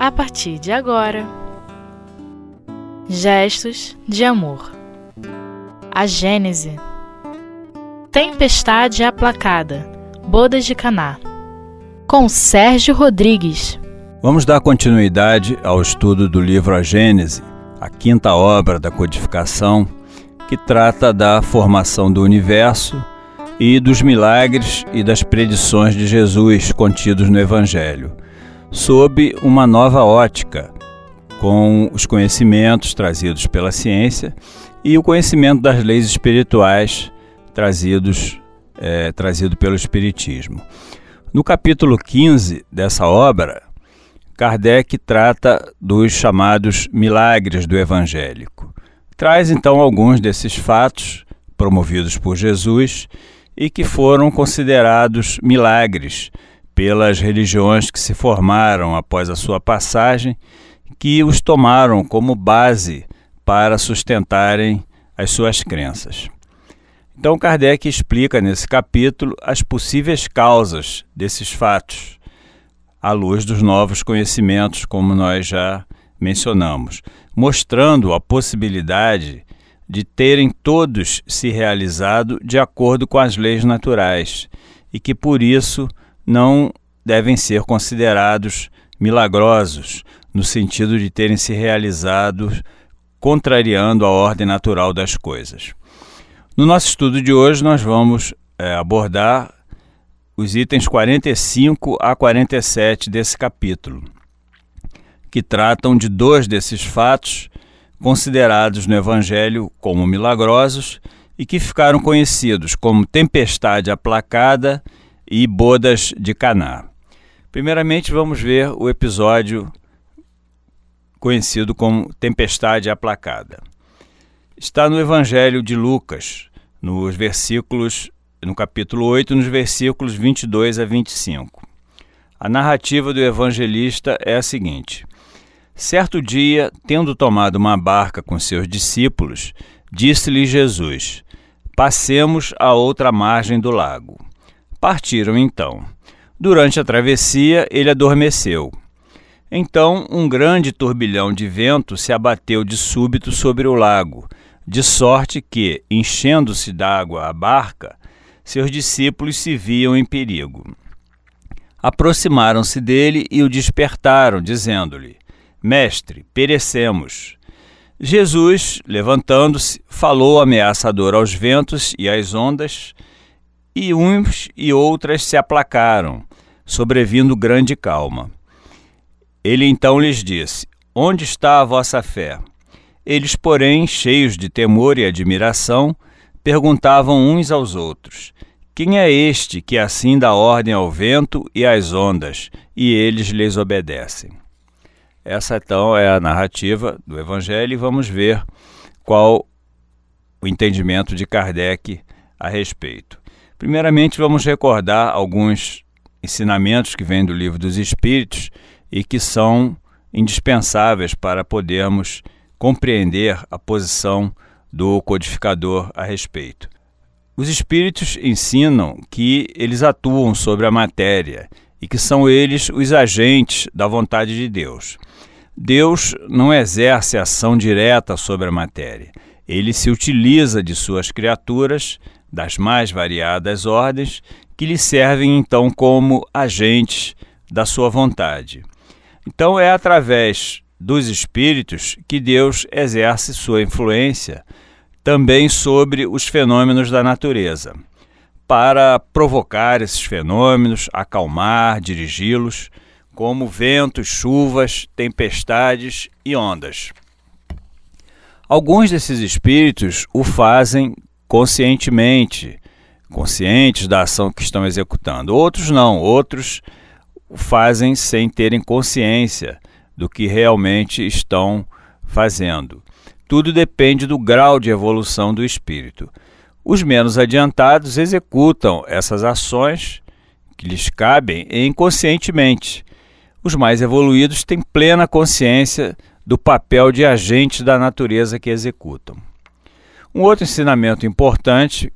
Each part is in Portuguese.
a partir de agora. Gestos de amor. A Gênese. Tempestade aplacada. Bodas de Caná. Com Sérgio Rodrigues. Vamos dar continuidade ao estudo do livro A Gênese, a quinta obra da codificação, que trata da formação do universo e dos milagres e das predições de Jesus contidos no Evangelho, sob uma nova ótica, com os conhecimentos trazidos pela ciência e o conhecimento das leis espirituais trazidos é, trazido pelo Espiritismo. No capítulo 15 dessa obra, Kardec trata dos chamados milagres do evangélico. Traz então alguns desses fatos promovidos por Jesus e que foram considerados milagres pelas religiões que se formaram após a sua passagem, que os tomaram como base para sustentarem as suas crenças. Então, Kardec explica nesse capítulo as possíveis causas desses fatos à luz dos novos conhecimentos, como nós já mencionamos, mostrando a possibilidade de terem todos se realizado de acordo com as leis naturais e que por isso não devem ser considerados milagrosos, no sentido de terem se realizado contrariando a ordem natural das coisas. No nosso estudo de hoje, nós vamos é, abordar os itens 45 a 47 desse capítulo, que tratam de dois desses fatos considerados no Evangelho como milagrosos e que ficaram conhecidos como tempestade aplacada e bodas de Caná. Primeiramente, vamos ver o episódio conhecido como tempestade aplacada. Está no Evangelho de Lucas, nos versículos no capítulo 8, nos versículos 22 a 25. A narrativa do evangelista é a seguinte: Certo dia, tendo tomado uma barca com seus discípulos, disse-lhe Jesus: Passemos à outra margem do lago. Partiram então. Durante a travessia, ele adormeceu. Então, um grande turbilhão de vento se abateu de súbito sobre o lago, de sorte que, enchendo-se d'água a barca, seus discípulos se viam em perigo. Aproximaram-se dele e o despertaram, dizendo-lhe: Mestre, perecemos. Jesus, levantando-se, falou ameaçador aos ventos e às ondas, e uns e outras se aplacaram, sobrevindo grande calma. Ele então lhes disse: Onde está a vossa fé? Eles, porém, cheios de temor e admiração, perguntavam uns aos outros: Quem é este que assim dá ordem ao vento e às ondas, e eles lhes obedecem? Essa então é a narrativa do Evangelho e vamos ver qual o entendimento de Kardec a respeito. Primeiramente, vamos recordar alguns ensinamentos que vêm do Livro dos Espíritos e que são indispensáveis para podermos compreender a posição do codificador a respeito. Os espíritos ensinam que eles atuam sobre a matéria e que são eles os agentes da vontade de Deus. Deus não exerce ação direta sobre a matéria. Ele se utiliza de suas criaturas, das mais variadas ordens, que lhe servem então como agentes da sua vontade. Então é através dos espíritos que Deus exerce sua influência também sobre os fenômenos da natureza, para provocar esses fenômenos, acalmar, dirigi-los, como ventos, chuvas, tempestades e ondas. Alguns desses espíritos o fazem conscientemente, conscientes da ação que estão executando. Outros não, outros fazem sem terem consciência do que realmente estão fazendo. Tudo depende do grau de evolução do espírito. Os menos adiantados executam essas ações que lhes cabem inconscientemente. Os mais evoluídos têm plena consciência do papel de agentes da natureza que executam. Um outro ensinamento importante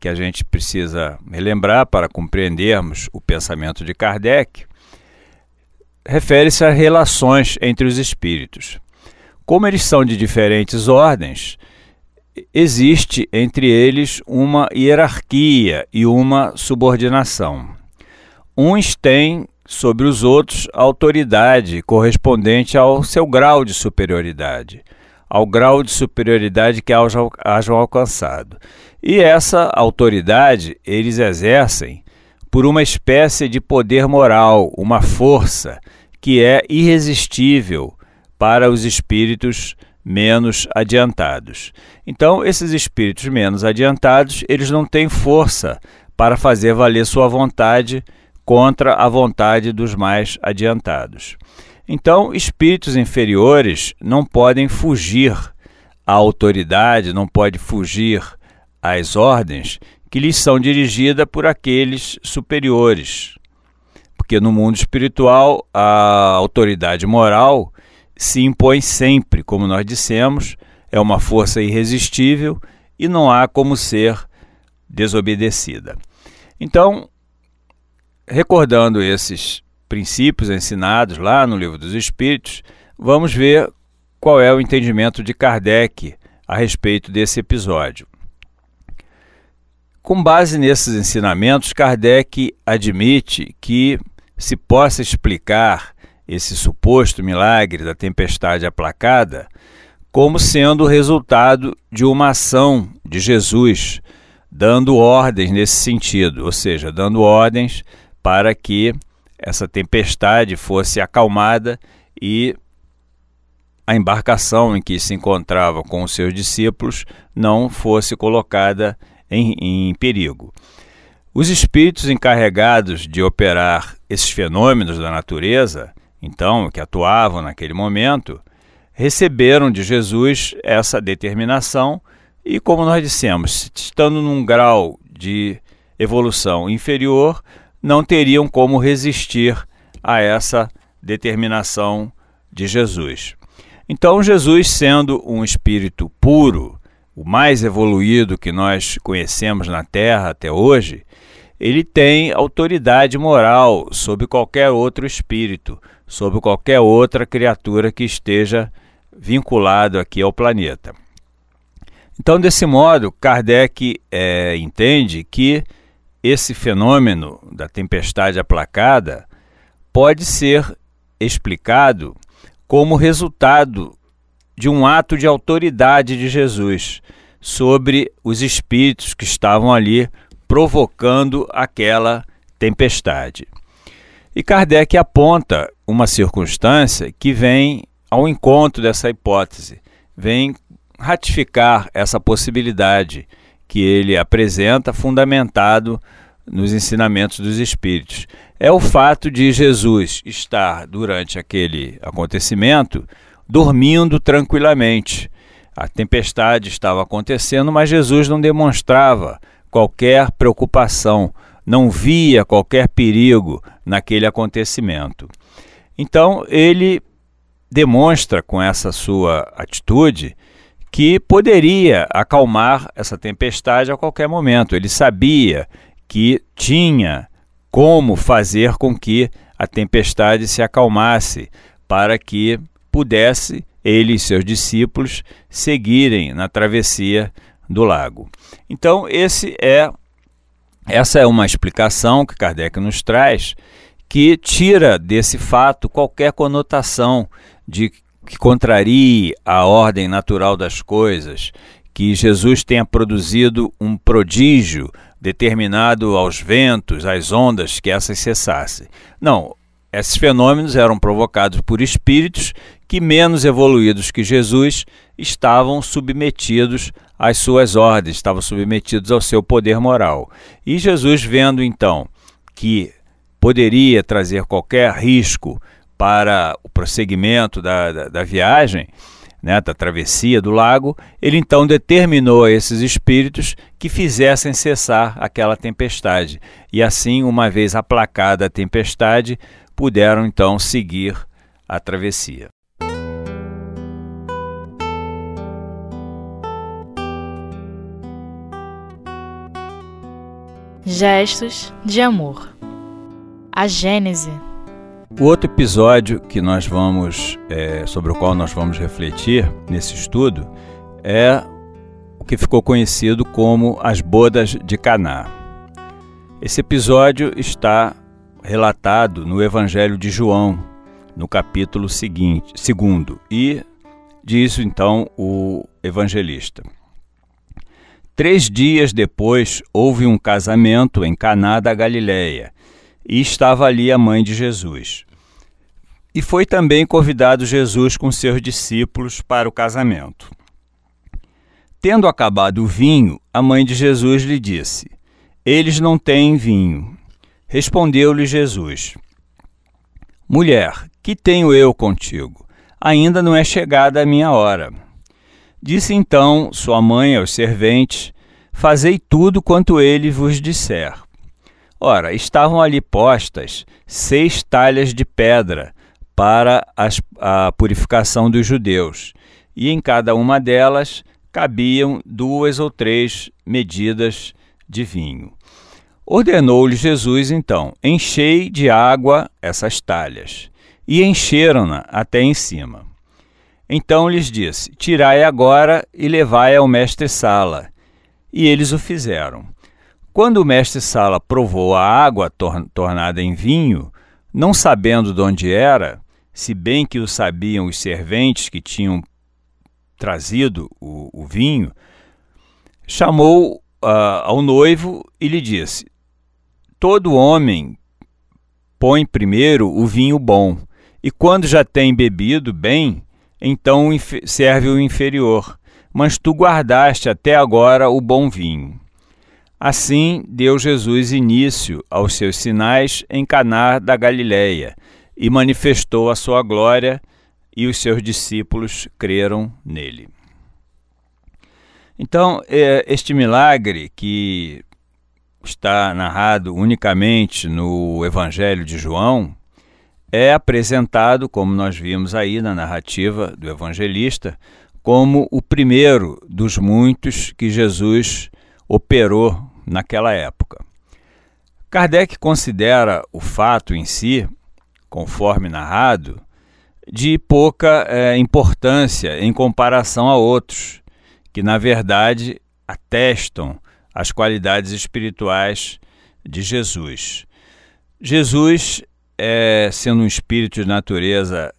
que a gente precisa relembrar para compreendermos o pensamento de Kardec refere-se a relações entre os espíritos. Como eles são de diferentes ordens, existe entre eles uma hierarquia e uma subordinação. Uns têm sobre os outros autoridade correspondente ao seu grau de superioridade, ao grau de superioridade que hajam, alcançado. E essa autoridade eles exercem por uma espécie de poder moral, uma força que é irresistível para os espíritos menos adiantados. Então, esses espíritos menos adiantados, eles não têm força para fazer valer sua vontade contra a vontade dos mais adiantados. Então, espíritos inferiores não podem fugir à autoridade, não podem fugir às ordens que lhes são dirigidas por aqueles superiores. Porque no mundo espiritual, a autoridade moral se impõe sempre, como nós dissemos, é uma força irresistível e não há como ser desobedecida. Então, recordando esses princípios ensinados lá no Livro dos Espíritos, vamos ver qual é o entendimento de Kardec a respeito desse episódio. Com base nesses ensinamentos, Kardec admite que se possa explicar esse suposto milagre da tempestade aplacada como sendo o resultado de uma ação de Jesus, dando ordens nesse sentido, ou seja, dando ordens para que essa tempestade fosse acalmada e a embarcação em que se encontrava com os seus discípulos não fosse colocada em, em perigo. Os espíritos encarregados de operar esses fenômenos da natureza, então, que atuavam naquele momento, receberam de Jesus essa determinação e, como nós dissemos, estando num grau de evolução inferior, não teriam como resistir a essa determinação de Jesus. Então, Jesus, sendo um espírito puro, o mais evoluído que nós conhecemos na Terra até hoje, ele tem autoridade moral sobre qualquer outro espírito, sobre qualquer outra criatura que esteja vinculado aqui ao planeta. Então, desse modo, Kardec é, entende que esse fenômeno da tempestade aplacada pode ser explicado como resultado de um ato de autoridade de Jesus sobre os espíritos que estavam ali provocando aquela tempestade. E Kardec aponta uma circunstância que vem ao encontro dessa hipótese, vem ratificar essa possibilidade que ele apresenta, fundamentado nos ensinamentos dos Espíritos. É o fato de Jesus estar, durante aquele acontecimento, dormindo tranquilamente. A tempestade estava acontecendo, mas Jesus não demonstrava qualquer preocupação, não via qualquer perigo naquele acontecimento. Então, ele demonstra com essa sua atitude que poderia acalmar essa tempestade a qualquer momento. Ele sabia que tinha como fazer com que a tempestade se acalmasse, para que pudesse ele e seus discípulos seguirem na travessia do lago. Então, esse é essa é uma explicação que Kardec nos traz que tira desse fato qualquer conotação de que contrarie a ordem natural das coisas, que Jesus tenha produzido um prodígio determinado aos ventos, às ondas, que essas cessassem. Não, esses fenômenos eram provocados por espíritos que, menos evoluídos que Jesus, estavam submetidos às suas ordens, estavam submetidos ao seu poder moral. E Jesus, vendo então que poderia trazer qualquer risco para o prosseguimento da, da, da viagem, né, da travessia do lago, ele então determinou a esses espíritos que fizessem cessar aquela tempestade. E assim, uma vez aplacada a tempestade, puderam então seguir a travessia. Gestos de amor. A Gênese O outro episódio que nós vamos, é, sobre o qual nós vamos refletir nesse estudo é o que ficou conhecido como as bodas de Caná. Esse episódio está relatado no Evangelho de João, no capítulo seguinte, segundo, e diz então o evangelista. Três dias depois houve um casamento em Caná da Galiléia e estava ali a mãe de Jesus. E foi também convidado Jesus com seus discípulos para o casamento. Tendo acabado o vinho, a mãe de Jesus lhe disse: Eles não têm vinho. Respondeu-lhe Jesus: Mulher, que tenho eu contigo? Ainda não é chegada a minha hora. Disse então sua mãe aos serventes: Fazei tudo quanto ele vos disser. Ora, estavam ali postas seis talhas de pedra para as, a purificação dos judeus, e em cada uma delas cabiam duas ou três medidas de vinho. Ordenou-lhe Jesus então: Enchei de água essas talhas. E encheram-na até em cima. Então lhes disse: Tirai agora e levai ao mestre-sala. E eles o fizeram. Quando o mestre-sala provou a água tor tornada em vinho, não sabendo de onde era, se bem que o sabiam os serventes que tinham trazido o, o vinho, chamou uh, ao noivo e lhe disse: Todo homem põe primeiro o vinho bom, e quando já tem bebido bem, então serve o inferior. Mas tu guardaste até agora o bom vinho. Assim deu Jesus início aos seus sinais em Caná da Galileia e manifestou a sua glória, e os seus discípulos creram nele. Então, é, este milagre que está narrado unicamente no Evangelho de João é apresentado, como nós vimos aí na narrativa do evangelista, como o primeiro dos muitos que Jesus operou naquela época. Kardec considera o fato em si, conforme narrado, de pouca é, importância em comparação a outros, que na verdade atestam as qualidades espirituais de Jesus. Jesus, é, sendo um espírito de natureza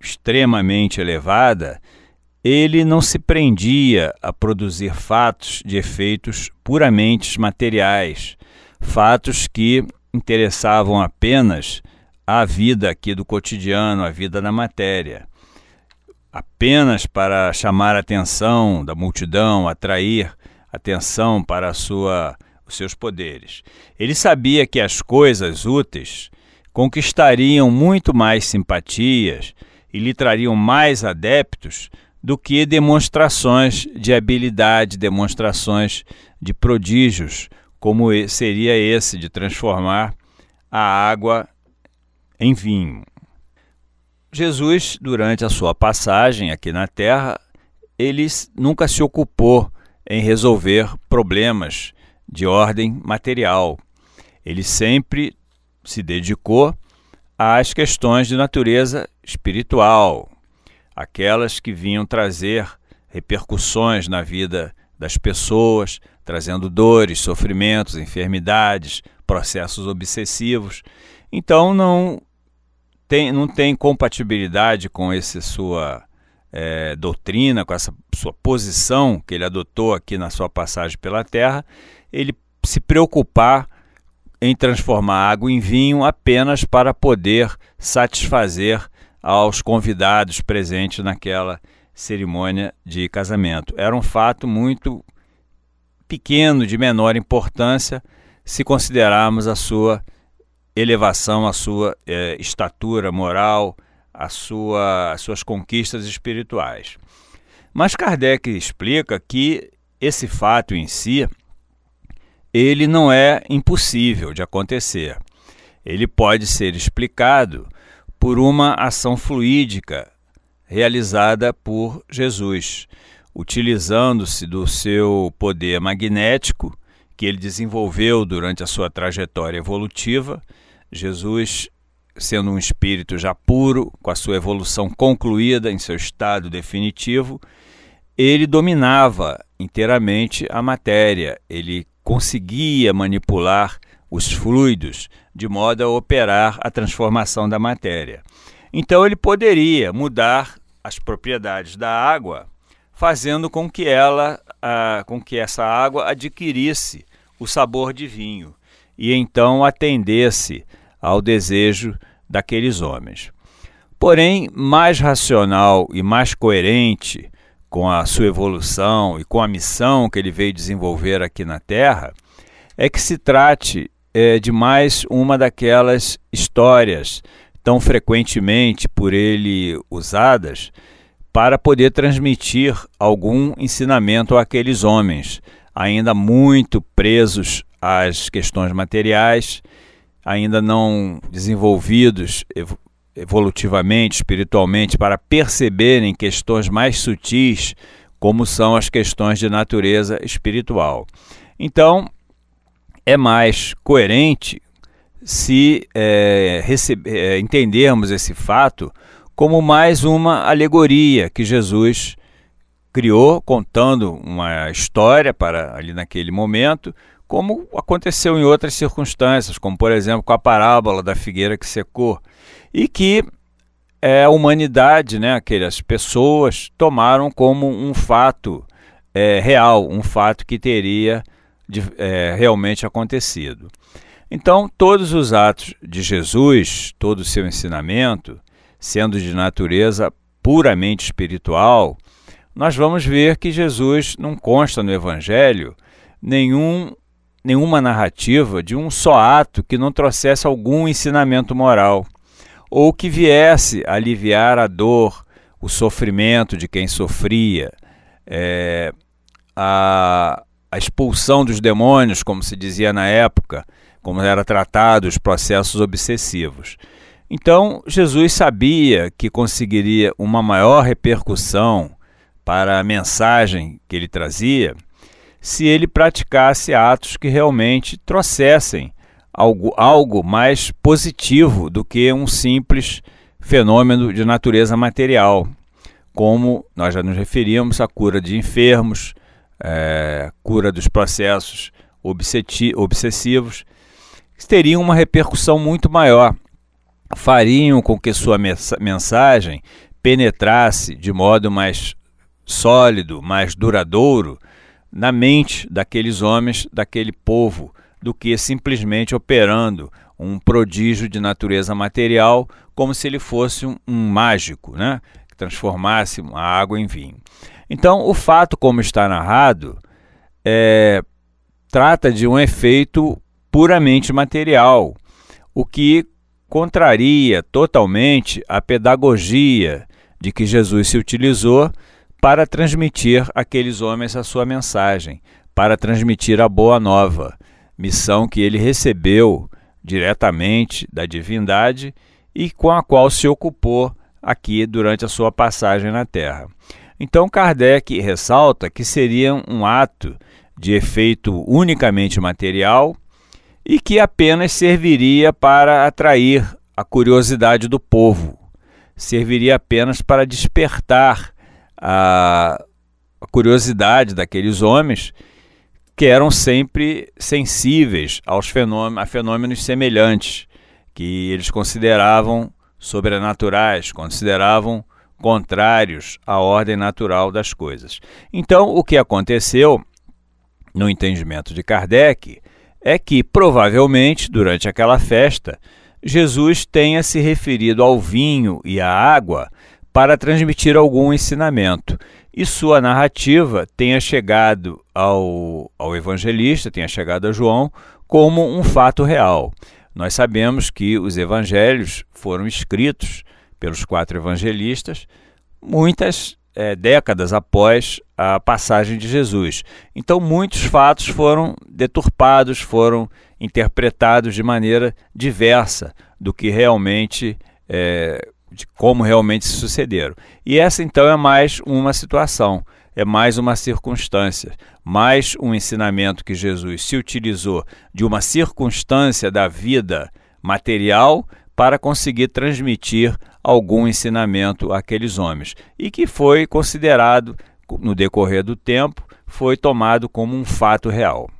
extremamente elevada, ele não se prendia a produzir fatos de efeitos puramente materiais, fatos que interessavam apenas a vida aqui do cotidiano, a vida da matéria. Apenas para chamar a atenção da multidão, atrair atenção para sua, os seus poderes. Ele sabia que as coisas úteis conquistariam muito mais simpatias e lhe trariam mais adeptos do que demonstrações de habilidade, demonstrações de prodígios, como seria esse de transformar a água em vinho. Jesus, durante a sua passagem aqui na terra, ele nunca se ocupou em resolver problemas de ordem material. Ele sempre se dedicou às questões de natureza espiritual, aquelas que vinham trazer repercussões na vida das pessoas, trazendo dores, sofrimentos, enfermidades, processos obsessivos. Então não tem, não tem compatibilidade com essa sua é, doutrina, com essa sua posição que ele adotou aqui na sua passagem pela Terra, ele se preocupar em transformar água em vinho apenas para poder satisfazer aos convidados presentes naquela cerimônia de casamento. Era um fato muito pequeno, de menor importância, se considerarmos a sua elevação, a sua é, estatura moral, a sua, as suas conquistas espirituais. Mas Kardec explica que esse fato em si ele não é impossível de acontecer. Ele pode ser explicado por uma ação fluídica realizada por Jesus, utilizando-se do seu poder magnético que ele desenvolveu durante a sua trajetória evolutiva. Jesus sendo um espírito já puro, com a sua evolução concluída em seu estado definitivo, ele dominava inteiramente a matéria, ele conseguia manipular os fluidos de modo a operar a transformação da matéria. Então ele poderia mudar as propriedades da água, fazendo com que ela, a, com que essa água adquirisse o sabor de vinho e então atendesse ao desejo daqueles homens. Porém, mais racional e mais coerente com a sua evolução e com a missão que ele veio desenvolver aqui na Terra, é que se trate é, de mais uma daquelas histórias tão frequentemente por ele usadas para poder transmitir algum ensinamento àqueles homens, ainda muito presos às questões materiais, ainda não desenvolvidos evolutivamente, espiritualmente, para perceberem questões mais sutis, como são as questões de natureza espiritual. Então, é mais coerente se é, é, entendermos esse fato como mais uma alegoria que Jesus criou, contando uma história para ali naquele momento, como aconteceu em outras circunstâncias, como por exemplo com a parábola da figueira que secou. E que é, a humanidade, né, aquelas pessoas, tomaram como um fato é, real, um fato que teria de, é, realmente acontecido. Então, todos os atos de Jesus, todo o seu ensinamento, sendo de natureza puramente espiritual, nós vamos ver que Jesus não consta no Evangelho nenhum, nenhuma narrativa de um só ato que não trouxesse algum ensinamento moral ou que viesse aliviar a dor, o sofrimento de quem sofria, é, a, a expulsão dos demônios, como se dizia na época, como era tratado os processos obsessivos. Então, Jesus sabia que conseguiria uma maior repercussão para a mensagem que ele trazia se ele praticasse atos que realmente trouxessem algo, algo mais positivo do que um simples fenômeno de natureza material, como nós já nos referimos à cura de enfermos, é, cura dos processos obsessivos, teriam uma repercussão muito maior, fariam com que sua mensagem penetrasse de modo mais sólido, mais duradouro na mente daqueles homens, daquele povo do que simplesmente operando um prodígio de natureza material, como se ele fosse um, um mágico, né? que transformasse a água em vinho. Então, o fato, como está narrado, é, trata de um efeito puramente material, o que contraria totalmente a pedagogia de que Jesus se utilizou para transmitir àqueles homens a sua mensagem, para transmitir a boa nova missão que ele recebeu diretamente da divindade e com a qual se ocupou aqui durante a sua passagem na Terra. Então Kardec ressalta que seria um ato de efeito unicamente material e que apenas serviria para atrair a curiosidade do povo, serviria apenas para despertar a, curiosidade daqueles homens que eram sempre sensíveis aos fenômenos, a fenômenos semelhantes, que eles consideravam sobrenaturais, consideravam contrários à ordem natural das coisas. Então, o que aconteceu, no entendimento de Kardec, é que provavelmente durante aquela festa Jesus tenha se referido ao vinho e à água para transmitir algum ensinamento e sua narrativa tenha chegado ao, ao evangelista, tenha chegado a João, como um fato real. Nós sabemos que os evangelhos foram escritos pelos quatro evangelistas muitas é, décadas após a passagem de Jesus. Então, muitos fatos foram deturpados, foram interpretados de maneira diversa do que realmente é, de como realmente se sucederam. E essa então é mais uma situação, é mais uma circunstância, mais um ensinamento que Jesus se utilizou de uma circunstância da vida material para conseguir transmitir algum ensinamento àqueles homens e que foi considerado no decorrer do tempo foi tomado como um fato real.